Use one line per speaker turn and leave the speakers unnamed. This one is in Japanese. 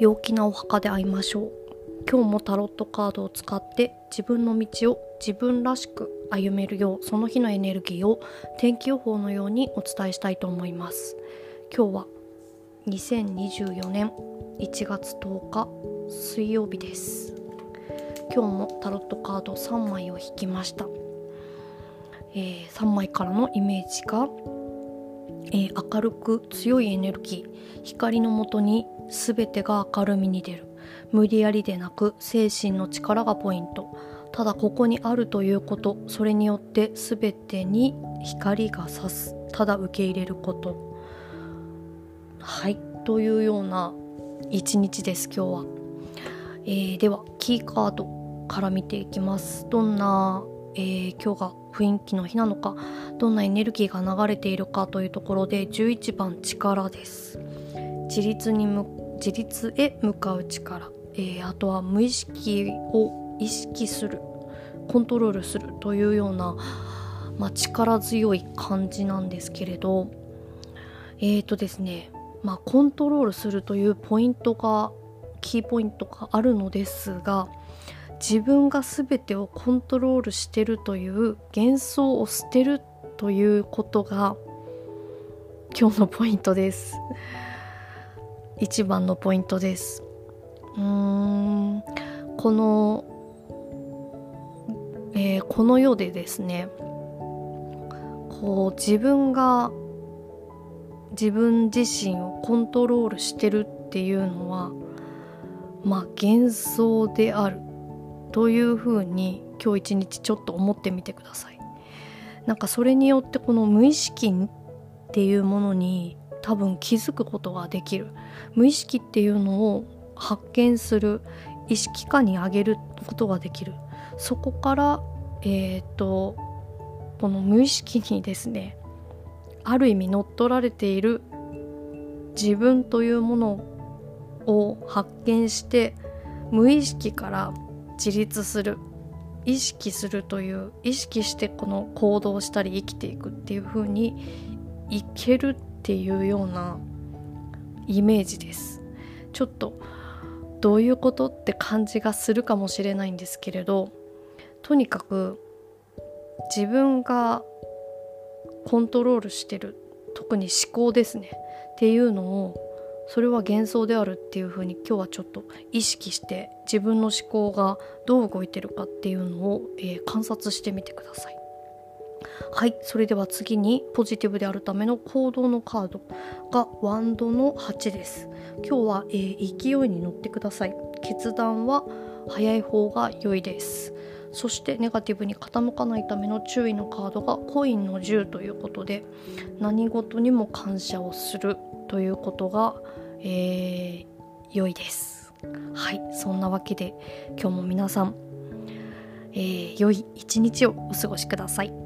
陽気なお墓で会いましょう。今日もタロットカードを使って自分の道を自分らしく歩めるようその日のエネルギーを天気予報のようにお伝えしたいと思います。今日は2024年1月10日水曜日です。今日もタロットカード3枚を引きました、えー、3枚からのイメージが、えー、明るく強いエネルギー光のもとに全てが明るみに出る。無理やりでなく精神の力がポイント。ただここにあるということそれによって全てに光が差す。ただ受け入れること。はいというような一日です今日は、えー、ではキーカードから見ていきます。どんな、えー、今日が雰囲気の日なのかどんなエネルギーが流れているかというところで11番力です。自立に自立へ向かう力、えー、あとは無意識を意識する。コントロールする。というような、まあ、力強い感じなんですけれど。えーとですねまあコントロールするというポイントがキーポイントがあるのですが自分が全てをコントロールしてるという幻想を捨てるということが今日のポイントです。一番のポイントです。うーん。この、えー、この世でですねこう自分が自分自身をコントロールしてるっていうのはまあ幻想である。というふうに今日一日ちょっと思ってみてください。なんかそれによってこの無意識っていうものに多分気づくことができる。無意識っていうのを発見する意識化に上げることができる。そこからえっ、ー、とこの無意識にですねある意味乗っ取られている自分というものを発見して無意識から自立する意識するという意識してこの行動したり生きていくっていう風にいけるっていうようなイメージです。ちょっとどういうことって感じがするかもしれないんですけれどとにかく自分がコントロールしてる特に思考ですねっていうのをそれは幻想であるっていうふうに今日はちょっと意識して自分の思考がどう動いてるかっていうのを、えー、観察してみてください。はいそれでは次にポジティブであるための行動のカードがワンドの8です。今日は、えー、勢いに乗ってください。決断は早い方が良いです。そしてネガティブに傾かないための注意のカードがコインの10ということで何事にも感謝をするということが、えー、良いです。はいそんなわけで今日も皆さん、えー、良い一日をお過ごしください。